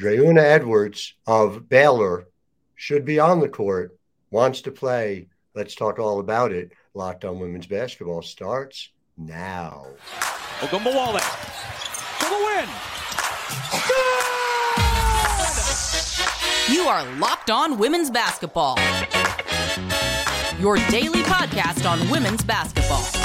Dre'Una Edwards of Baylor should be on the court, wants to play. Let's talk all about it. Locked on Women's Basketball starts now. Ogunbowale for the win. You are Locked On Women's Basketball. Your daily podcast on women's basketball.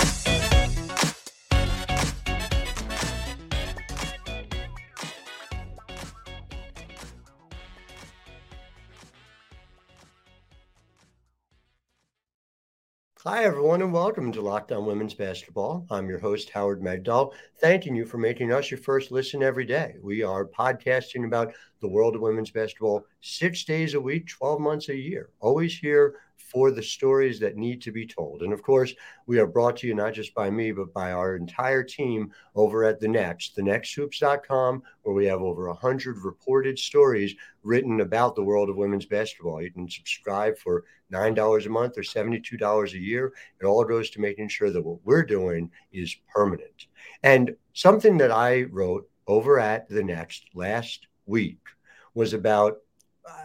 Hi, everyone, and welcome to Locked On Women's Basketball. I'm your host, Howard Megdal, thanking you for making us your first listen every day. We are podcasting about the world of women's basketball six days a week, 12 months a year, always here for the stories that need to be told. And of course, we are brought to you not just by me, but by our entire team over at The Next, thenexthoops.com, where we have over 100 reported stories written about the world of women's basketball. You can subscribe for $9 a month or $72 a year. It all goes to making sure that what we're doing is permanent. And something that I wrote over at The Next last week was about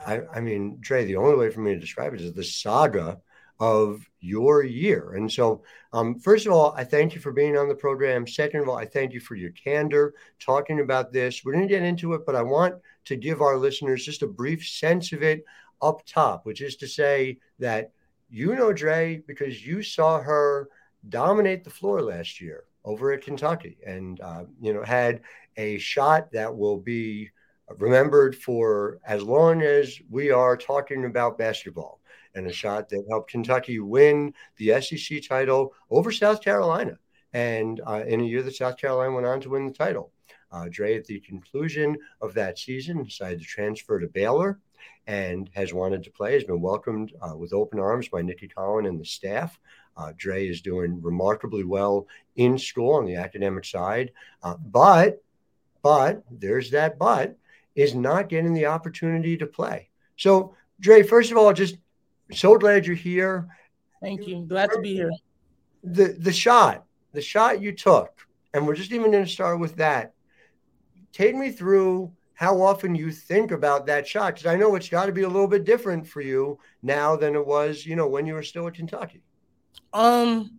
I, I mean, Dre, the only way for me to describe it is the saga of your year. And so, um, first of all, I thank you for being on the program. Second of all, I thank you for your candor talking about this. We're going to get into it, but I want to give our listeners just a brief sense of it up top, which is to say that you know Dre because you saw her dominate the floor last year over at Kentucky and, uh, you know, had a shot that will be remembered for as long as we are talking about basketball and a shot that helped Kentucky win the SEC title over South Carolina. And uh, in a year that South Carolina went on to win the title. Uh, Dre, at the conclusion of that season, decided to transfer to Baylor and has wanted to play, has been welcomed uh, with open arms by Nicki Collen and the staff. Uh, Dre is doing remarkably well in school on the academic side. Uh, but, but there's that but is not getting the opportunity to play. So, Dre, first of all, just so glad you're here. Thank you. Glad to be here. The the shot, the shot you took, and we're just even going to start with that. Take me through how often you think about that shot because I know it's got to be a little bit different for you now than it was, you know, when you were still at Kentucky. Um,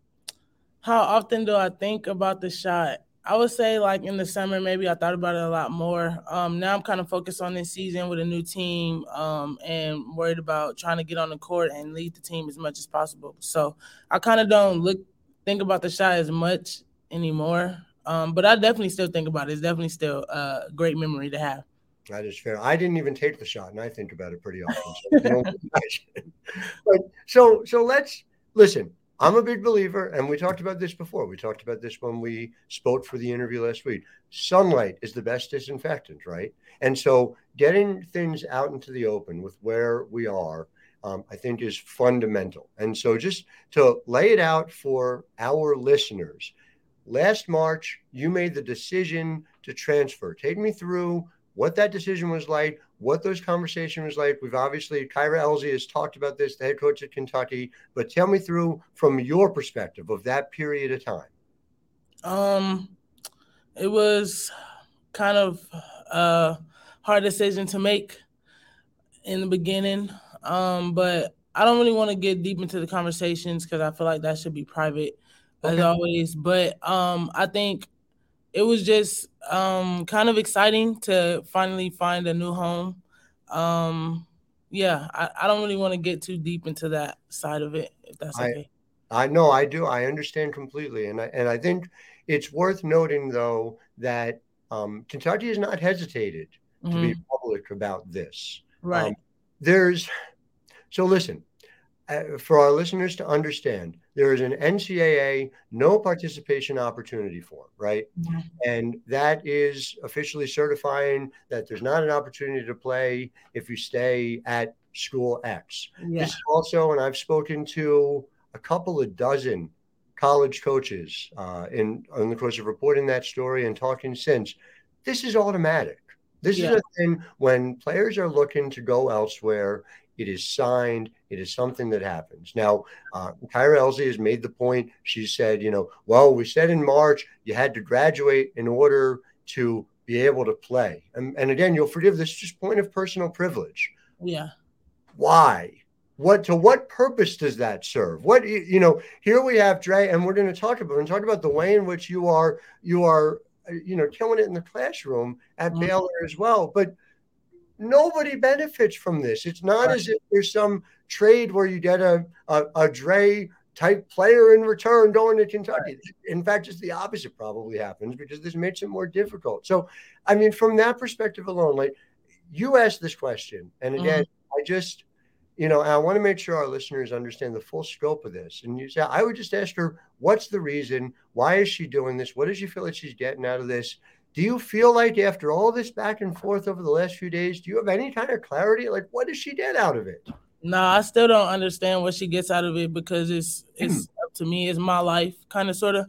how often do I think about the shot? I would say like in the summer, maybe I thought about it a lot more. Um, now I'm kind of focused on this season with a new team um, and worried about trying to get on the court and lead the team as much as possible. So I kind of don't look think about the shot as much anymore. Um, but I definitely still think about it. It's definitely still a great memory to have. That is fair. I didn't even take the shot, and I think about it pretty often. So, but so so let's listen. I'm a big believer, and we talked about this before. We talked about this when we spoke for the interview last week. Sunlight is the best disinfectant, right? And so getting things out into the open with where we are, um, I think, is fundamental. And so just to lay it out for our listeners, last March, you made the decision to transfer. Take me through what that decision was like, what those conversations was like. We've obviously Kyra Elzy has talked about this, the head coach at Kentucky, but tell me through from your perspective of that period of time. Um, it was kind of a hard decision to make in the beginning, um, but I don't really want to get deep into the conversations because I feel like that should be private okay. as always. But um, I think it was just um, kind of exciting to finally find a new home. Um, yeah, I, I don't really want to get too deep into that side of it, if that's okay. I, I know I do. I understand completely, and I and I think it's worth noting though that um, Kentucky has not hesitated mm-hmm. to be mm-hmm. public about this. Right. Um, there's so listen uh, for our listeners to understand there is an NCAA no participation opportunity form, right? Mm-hmm. And that is officially certifying that there's not an opportunity to play if you stay at school X. Yeah. This also, and I've spoken to a couple of dozen college coaches uh, in, in the course of reporting that story and talking since. This is automatic. This yeah. is a thing when players are looking to go elsewhere it is signed. It is something that happens. Now, uh, Kyra Elzy has made the point. She said, you know, well, we said in March you had to graduate in order to be able to play. And, and again, you'll forgive this just point of personal privilege. Yeah. Why? What to what purpose does that serve? What you know, here we have Dre, and we're going to talk about and talk about the way in which you are you are you know killing it in the classroom at mm-hmm. Baylor as well. But nobody benefits from this. It's not right. as if there's some trade where you get a, a, a Dre type player in return going to Kentucky. In fact, it's the opposite probably happens because this makes it more difficult. So, I mean, from that perspective alone, like you asked this question, and again, mm-hmm. I just, you know, I want to make sure our listeners understand the full scope of this. And you say, I would just ask her, what's the reason? Why is she doing this? What does she feel like she's getting out of this? Do you feel like after all this back and forth over the last few days, do you have any kind of clarity? Like, what does she get out of it? No, I still don't understand what she gets out of it because it's it's up to me. It's my life, kind of, sort of.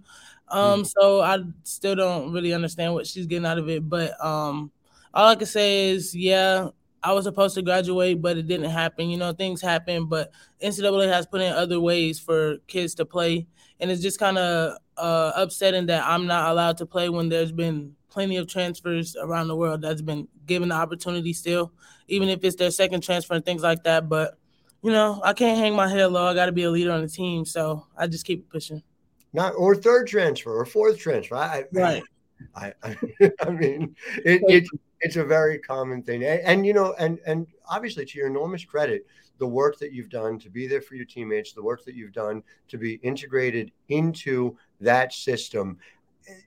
Um, mm. so I still don't really understand what she's getting out of it. But um, all I can say is, yeah, I was supposed to graduate, but it didn't happen. You know, things happen, but NCAA has put in other ways for kids to play, and it's just kind of uh, upsetting that I'm not allowed to play when there's been plenty of transfers around the world that's been given the opportunity still, even if it's their second transfer and things like that. But you know, I can't hang my head low. I got to be a leader on the team, so I just keep pushing. Not or third transfer or fourth transfer. I, right. I, I, I mean, it, it, it's a very common thing, and, and you know, and and obviously, to your enormous credit, the work that you've done to be there for your teammates, the work that you've done to be integrated into that system,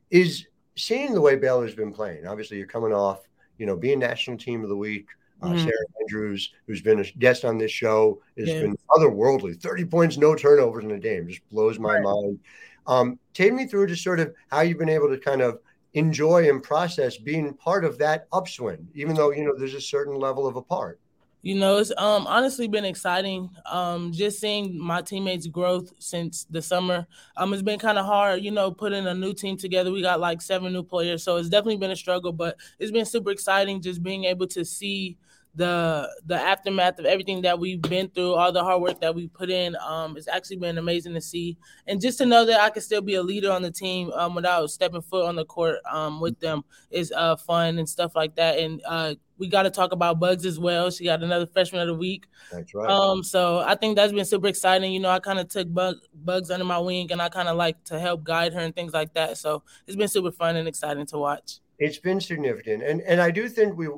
is seeing the way Baylor's been playing. Obviously, you're coming off, you know, being national team of the week uh, mm-hmm. Sarah Andrews, who's been a guest on this show, has yeah. been otherworldly. 30 points, no turnovers in a game, just blows my right. mind. Um, take me through just sort of how you've been able to kind of enjoy and process being part of that upswing, even though, you know, there's a certain level of apart. You know, it's um honestly been exciting. Um, just seeing my teammates' growth since the summer. Um, it's been kind of hard, you know, putting a new team together. We got like seven new players, so it's definitely been a struggle. But it's been super exciting just being able to see the the aftermath of everything that we've been through, all the hard work that we put in, um, it's actually been amazing to see, and just to know that I can still be a leader on the team um, without stepping foot on the court um, with them is uh, fun and stuff like that. And uh, we got to talk about Bugs as well. She got another freshman of the week. That's right. Um, so I think that's been super exciting. You know, I kind of took Bug, Bugs under my wing, and I kind of like to help guide her and things like that. So it's been super fun and exciting to watch. It's been significant, and and I do think we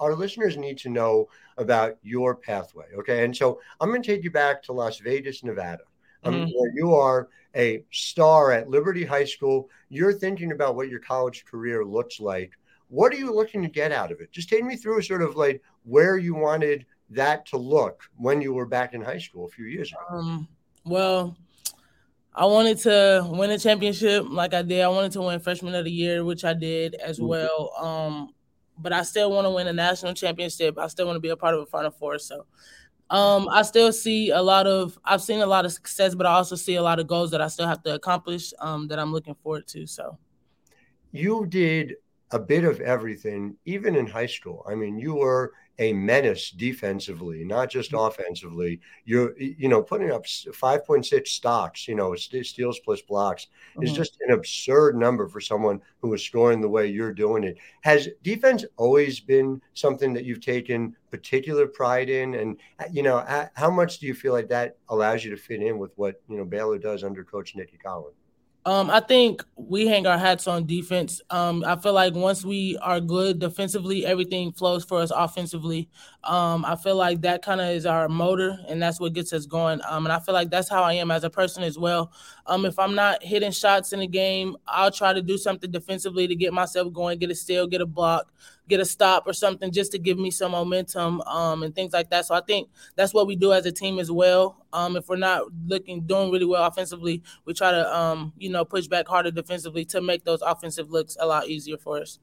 our listeners need to know about your pathway. Okay. And so I'm going to take you back to Las Vegas, Nevada, um, mm-hmm. where you are a star at Liberty High School. You're thinking about what your college career looks like. What are you looking to get out of it? Just take me through sort of like where you wanted that to look when you were back in high school a few years ago. Um, well, I wanted to win a championship like I did. I wanted to win freshman of the year, which I did as mm-hmm. well. Um, but I still want to win a national championship. I still want to be a part of a Final Four. So um, I still see a lot of I've seen a lot of success, but I also see a lot of goals that I still have to accomplish um, that I'm looking forward to. So you did a bit of everything, even in high school. I mean, you were a menace defensively, not just mm-hmm. offensively. You're, you know, putting up 5.6 stocks, you know, steals plus blocks mm-hmm. is just an absurd number for someone who is scoring the way you're doing it. Has defense always been something that you've taken particular pride in? And, uh, you know, how much do you feel like that allows you to fit in with what, you know, Baylor does under Coach Nicki Collen? Um, I think we hang our hats on defense. Um, I feel like once we are good defensively, everything flows for us offensively. Um, I feel like that kind of is our motor, and that's what gets us going. Um, and I feel like that's how I am as a person as well. Um, if I'm not hitting shots in a game, I'll try to do something defensively to get myself going, get a steal, get a block, get a stop or something just to give me some momentum um, and things like that. So I think that's what we do as a team as well. Um, if we're not looking doing really well offensively, we try to um, you know push back harder defensively to make those offensive looks a lot easier for us.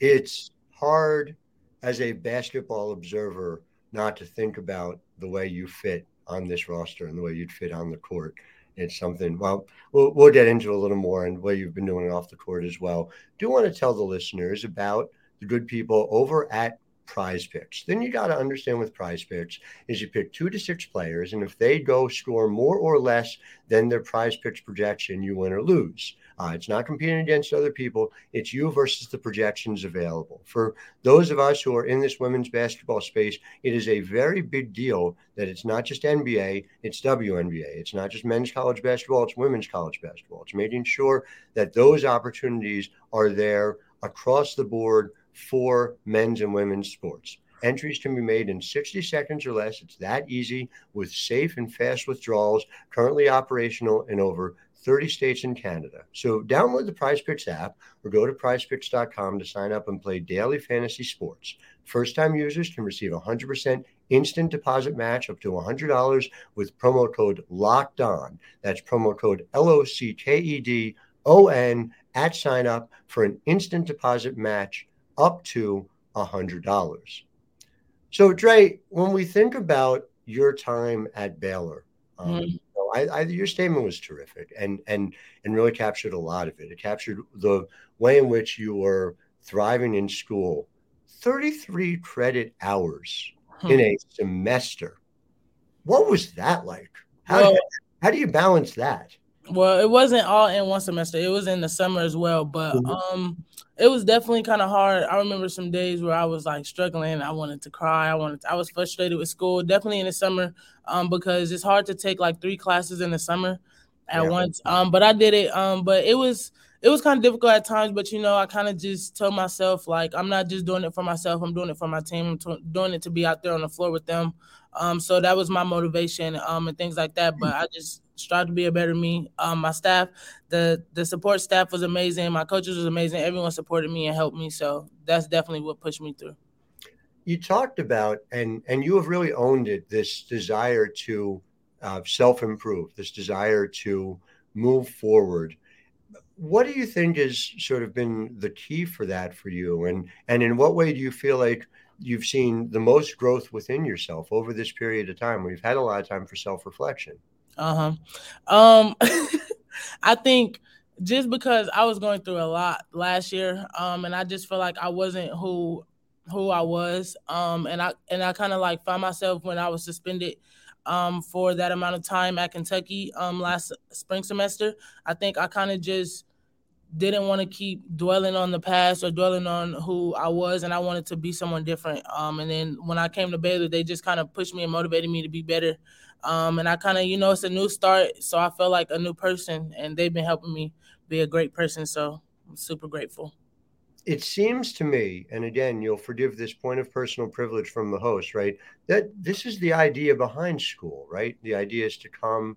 It's hard as a basketball observer not to think about the way you fit on this roster and the way you'd fit on the court. It's something. Well, we'll we'll get into a little more and what you've been doing off the court as well. Do want to tell the listeners about the good people over at PrizePicks. Then you got to understand with PrizePicks is you pick two to six players, and if they go score more or less than their PrizePicks projection, you win or lose. Uh, it's not competing against other people. It's you versus the projections available. For those of us who are in this women's basketball space, it is a very big deal that it's not just NBA, it's WNBA. It's not just men's college basketball, it's women's college basketball. It's making sure that those opportunities are there across the board for men's and women's sports. Entries can be made in 60 seconds or less. It's that easy with safe and fast withdrawals, currently operational in over 30 states in Canada. So download the PrizePicks app or go to prizepicks.com to sign up and play daily fantasy sports. First time users can receive a 100% instant deposit match up to $100 with promo code LOCKED ON. That's promo code L O C K E D O N at sign up for an instant deposit match up to $100. So, Dre, when we think about your time at Baylor, um, mm-hmm. I, I, your statement was terrific and and and really captured a lot of it. It captured the way in which you were thriving in school. Thirty-three credit hours hmm. in a semester. What was that like? How, well, how do you balance that? Well, it wasn't all in one semester. It was in the summer as well. But mm-hmm. um, it was definitely kind of hard. I remember some days where I was like struggling. I wanted to cry. I wanted. To, I was frustrated with school. Definitely in the summer, um, because it's hard to take like three classes in the summer at yeah. once. Um, but I did it. Um, but it was it was kind of difficult at times. But you know, I kind of just told myself like I'm not just doing it for myself. I'm doing it for my team. I'm t- doing it to be out there on the floor with them. Um, so that was my motivation. Um, and things like that. But I just strive to be a better me. Um, my staff, the the support staff was amazing. My coaches was amazing. Everyone supported me and helped me. So that's definitely what pushed me through. You talked about and and you have really owned it. This desire to uh, self improve. This desire to move forward. What do you think has sort of been the key for that for you? And and in what way do you feel like you've seen the most growth within yourself over this period of time? We've had a lot of time for self reflection. Uh huh. Um, I think just because I was going through a lot last year, um, and I just feel like I wasn't who who I was, um, and I and I kind of like found myself when I was suspended um, for that amount of time at Kentucky um, last spring semester. I think I kind of just didn't want to keep dwelling on the past or dwelling on who I was, and I wanted to be someone different. Um, and then when I came to Baylor, they just kind of pushed me and motivated me to be better. Um, and I kind of, you know, it's a new start, so I felt like a new person, and they've been helping me be a great person. So I'm super grateful. It seems to me, and again, you'll forgive this point of personal privilege from the host, right? That this is the idea behind school, right? The idea is to come.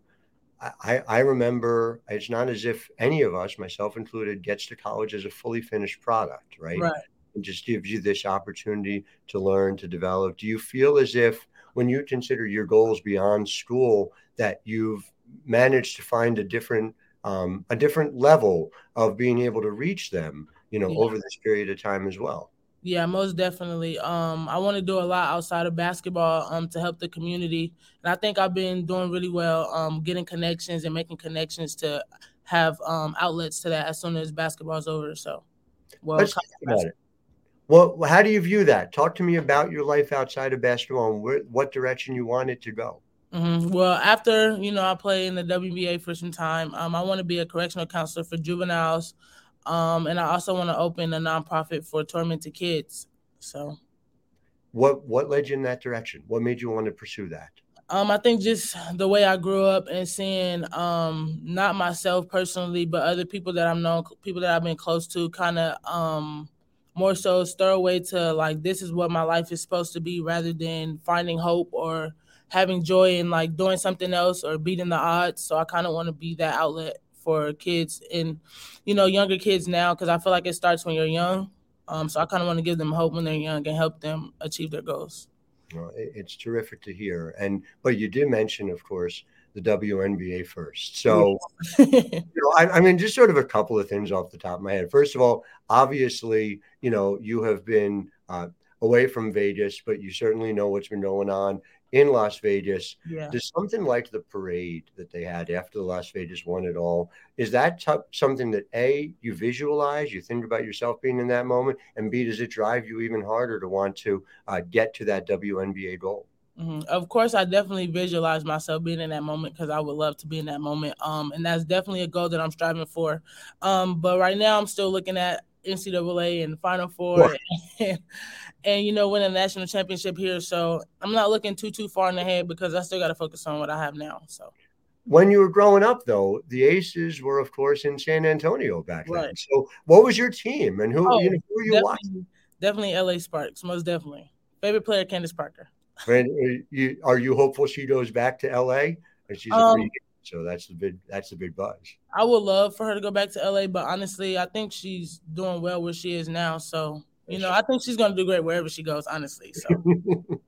I, I remember it's not as if any of us, myself included, gets to college as a fully finished product, right? Right. It just gives you this opportunity to learn, to develop. Do you feel as if when you consider your goals beyond school that you've managed to find a different um, a different level of being able to reach them you know yeah. over this period of time as well yeah most definitely um, i want to do a lot outside of basketball um, to help the community and i think i've been doing really well um, getting connections and making connections to have um, outlets to that as soon as basketball's over so well Let's talk about it well, how do you view that? Talk to me about your life outside of basketball and where, what direction you want it to go. Mm-hmm. Well, after you know, I play in the WBA for some time. Um, I want to be a correctional counselor for juveniles, um, and I also want to open a nonprofit for tormented kids. So, what what led you in that direction? What made you want to pursue that? Um, I think just the way I grew up and seeing um, not myself personally, but other people that I've known, people that I've been close to, kind of um, more so stir away to like this is what my life is supposed to be rather than finding hope or having joy in like doing something else or beating the odds so i kind of want to be that outlet for kids and you know younger kids now because i feel like it starts when you're young um, so i kind of want to give them hope when they're young and help them achieve their goals well, it's terrific to hear and but you did mention of course the WNBA first. So, you know, I, I, mean, just sort of a couple of things off the top of my head. First of all, obviously, you know, you have been uh, away from Vegas, but you certainly know what's been going on in Las Vegas. Yeah. Does something like the parade that they had after the Las Vegas won it all, is that t- something that A, you visualize, you think about yourself being in that moment, and B, does it drive you even harder to want to uh, get to that WNBA goal? Mm-hmm. Of course, I definitely visualize myself being in that moment because I would love to be in that moment. Um, and that's definitely a goal that I'm striving for. Um, but right now, I'm still looking at NCAA and Final Four, and, and, you know, win a national championship here. So I'm not looking too too far in the head because I still got to focus on what I have now. So. When you were growing up, though, the Aces were, of course, in San Antonio back right. then. So, what was your team, and who, oh, you know, who were you definitely, watching? Definitely, LA Sparks, most definitely. Favorite player, Candace Parker. And uh, you, are you hopeful she goes back to LA? And she's um, a free so that's the big that's the big buzz. I would love for her to go back to LA, but honestly, I think she's doing well where she is now. So you know, I think she's gonna do great wherever she goes. Honestly, so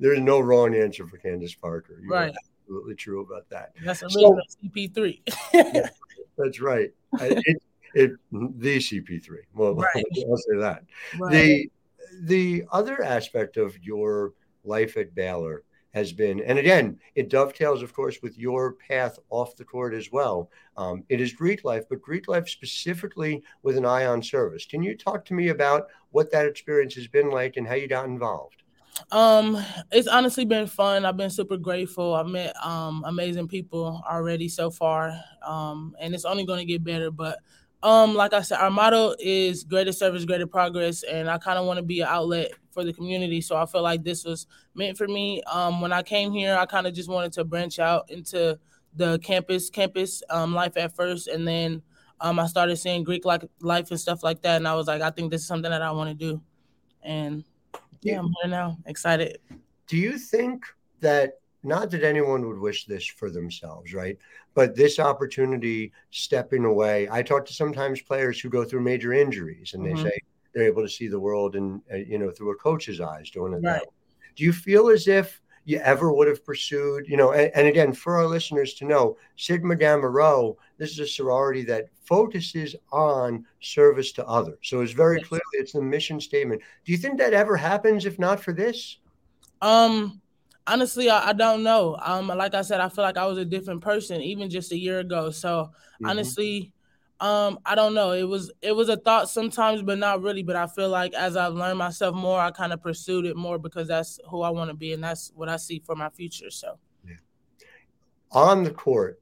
there's no wrong answer for Candace Parker. You right, absolutely true about that. That's a little so, CP3. yeah, that's right. It, it, the CP3. Well, right. I'll say that. Right. The the other aspect of your life at Baylor has been, and again, it dovetails, of course, with your path off the court as well. Um, it is Greek life, but Greek life specifically with an eye on service. Can you talk to me about what that experience has been like and how you got involved? Um, it's honestly been fun. I've been super grateful. I've met um amazing people already so far. Um, and it's only going to get better. But um, like I said, our motto is greater service, greater progress, and I kind of want to be an outlet for the community. So I feel like this was meant for me. Um, when I came here, I kind of just wanted to branch out into the campus campus um, life at first, and then um, I started seeing Greek like life and stuff like that, and I was like, I think this is something that I want to do, and yeah, I'm here now, excited. Do you think that not that anyone would wish this for themselves, right? But this opportunity stepping away. I talk to sometimes players who go through major injuries and mm-hmm. they say they're able to see the world and uh, you know through a coach's eyes doing it right. Do you feel as if you ever would have pursued, you know, and, and, again, for our listeners to know, Sigma Gamma Rho, this is a sorority that focuses on service to others. So it's very yes. clearly it's the mission statement. Do you think that ever happens if not for this? Um, honestly, I, I, don't know. Um, like I said, I feel like I was a different person even just a year ago. So mm-hmm. honestly, um, I don't know. It was it was a thought sometimes, but not really. But I feel like as I've learned myself more, I kind of pursued it more because that's who I want to be and that's what I see for my future. So yeah. on the court,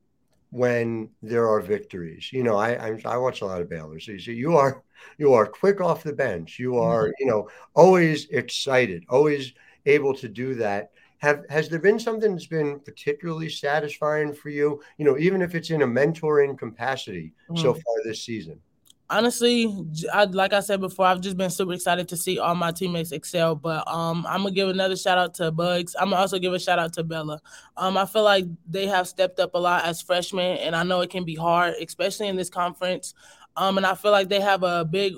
when there are victories, you know, I I, I watch a lot of Baylor. So you, see, you are you are quick off the bench. You are, mm-hmm. you know, always excited, always able to do that have has there been something that's been particularly satisfying for you you know even if it's in a mentoring capacity mm. so far this season? Honestly I, like i said before i've just been super excited to see all my teammates excel but um, i'm gonna give another shout out to bugs. I'm gonna also give a shout out to bella. Um, i feel like they have stepped up a lot as freshmen and i know it can be hard especially in this conference. Um, and i feel like they have a big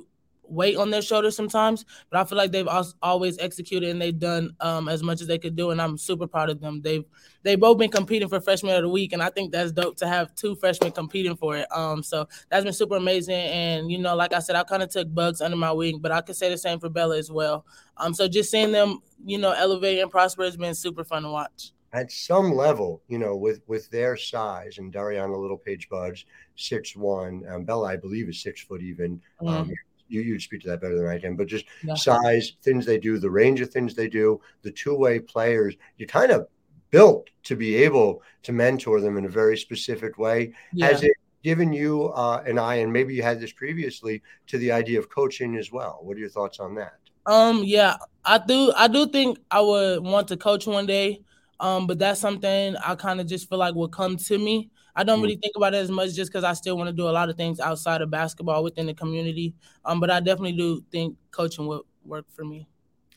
weight on their shoulders sometimes, but I feel like they've always executed and they've done um, as much as they could do, and I'm super proud of them. They've they both been competing for freshman of the week, and I think that's dope to have two freshmen competing for it. Um, so that's been super amazing, and you know, like I said, I kind of took Bugs under my wing, but I could say the same for Bella as well. Um, so just seeing them, you know, elevate and prosper has been super fun to watch at some level, you know, with with their size and Darianna Littlepage-Buggs, six one, um, Bella, I believe, is six foot even. Mm-hmm. Um, you you'd speak to that better than I can, but just yeah. size, things they do, the range of things they do, the two way players, you kind of built to be able to mentor them in a very specific way. Yeah. Has it given you uh, an eye, and maybe you had this previously, to the idea of coaching as well? What are your thoughts on that? Um, yeah, I do. I do think I would want to coach one day. Um, but that's something I kind of just feel like will come to me. I don't mm. really think about it as much just because I still want to do a lot of things outside of basketball within the community. Um, but I definitely do think coaching would work for me.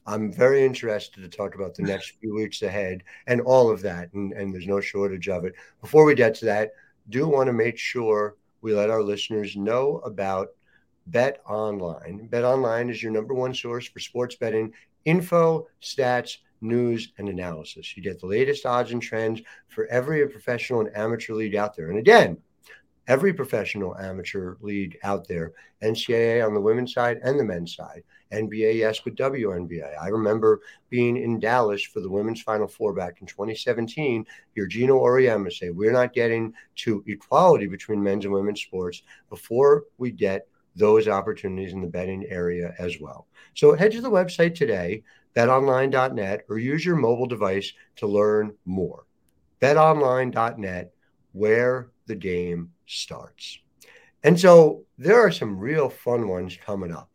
I'm very interested to talk about the next few weeks ahead and all of that, and, and there's no shortage of it. Before we get to that, do want to make sure we let our listeners know about BetOnline. Bet Online is your number one source for sports betting info, stats, news, and analysis. You get the latest odds and trends for every professional and amateur league out there. And again, every professional amateur league out there, NCAA on the women's side and the men's side, NBA, yes, with WNBA. I remember being in Dallas for the women's Final Four back in 2017. Your Geno Auriemma say, we're not getting to equality between men's and women's sports before we get those opportunities in the betting area as well. So head to the website today, betonline.net, or use your mobile device to learn more. betonline.net, where the game starts. And so there are some real fun ones coming up.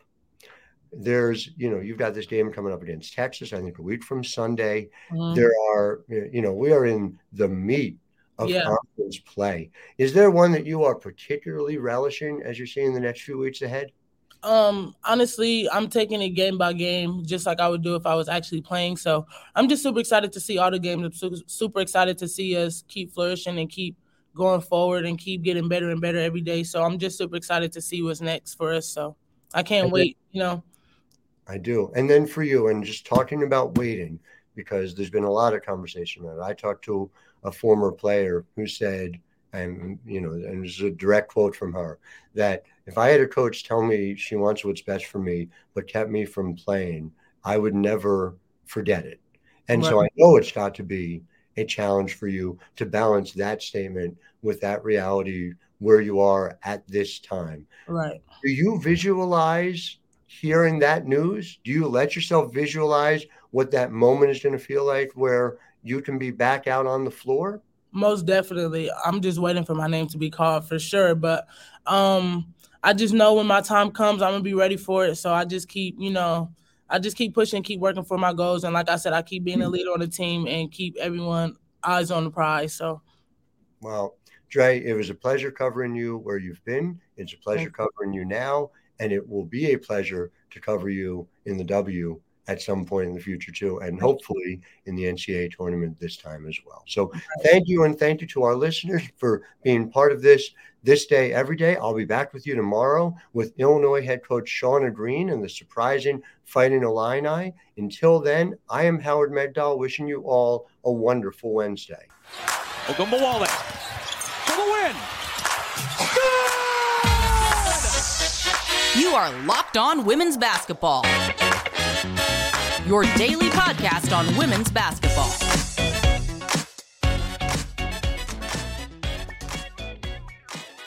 There's, you know, you've got this game coming up against Texas, I think a week from Sunday. Mm-hmm. There are, you know, we are in the meat of yeah. conference play. Is there one that you are particularly relishing as you're seeing the next few weeks ahead? Um, honestly, I'm taking it game by game, just like I would do if I was actually playing. So I'm just super excited to see all the games. I'm super excited to see us keep flourishing and keep going forward and keep getting better and better every day. So I'm just super excited to see what's next for us. So I can't I wait, you know. I do. And then for you, and just talking about waiting, because there's been a lot of conversation about it. I talked to a former player who said, and you know, and this is a direct quote from her, that if I had a coach tell me she wants what's best for me, but kept me from playing, I would never forget it. And right. so I know it's got to be a challenge for you to balance that statement with that reality where you are at this time. Right. Do you visualize hearing that news? Do you let yourself visualize what that moment is going to feel like where you can be back out on the floor? Most definitely. I'm just waiting for my name to be called for sure. But um I just know when my time comes, I'm gonna be ready for it. So I just keep, you know, I just keep pushing, keep working for my goals. And like I said, I keep being a leader on the team and keep everyone eyes on the prize. So well, Dre, it was a pleasure covering you where you've been. It's a pleasure covering you now, and it will be a pleasure to cover you in the W at some point in the future too, and hopefully in the NCAA tournament this time as well. So thank you, and thank you to our listeners for being part of this this day every day. I'll be back with you tomorrow with Illinois head coach Shauna Green and the surprising Fighting Illini. Until then, I am Howard Megdal, wishing you all a wonderful Wednesday. Ogunbowale for the win. You are locked on women's basketball your daily podcast on women's basketball.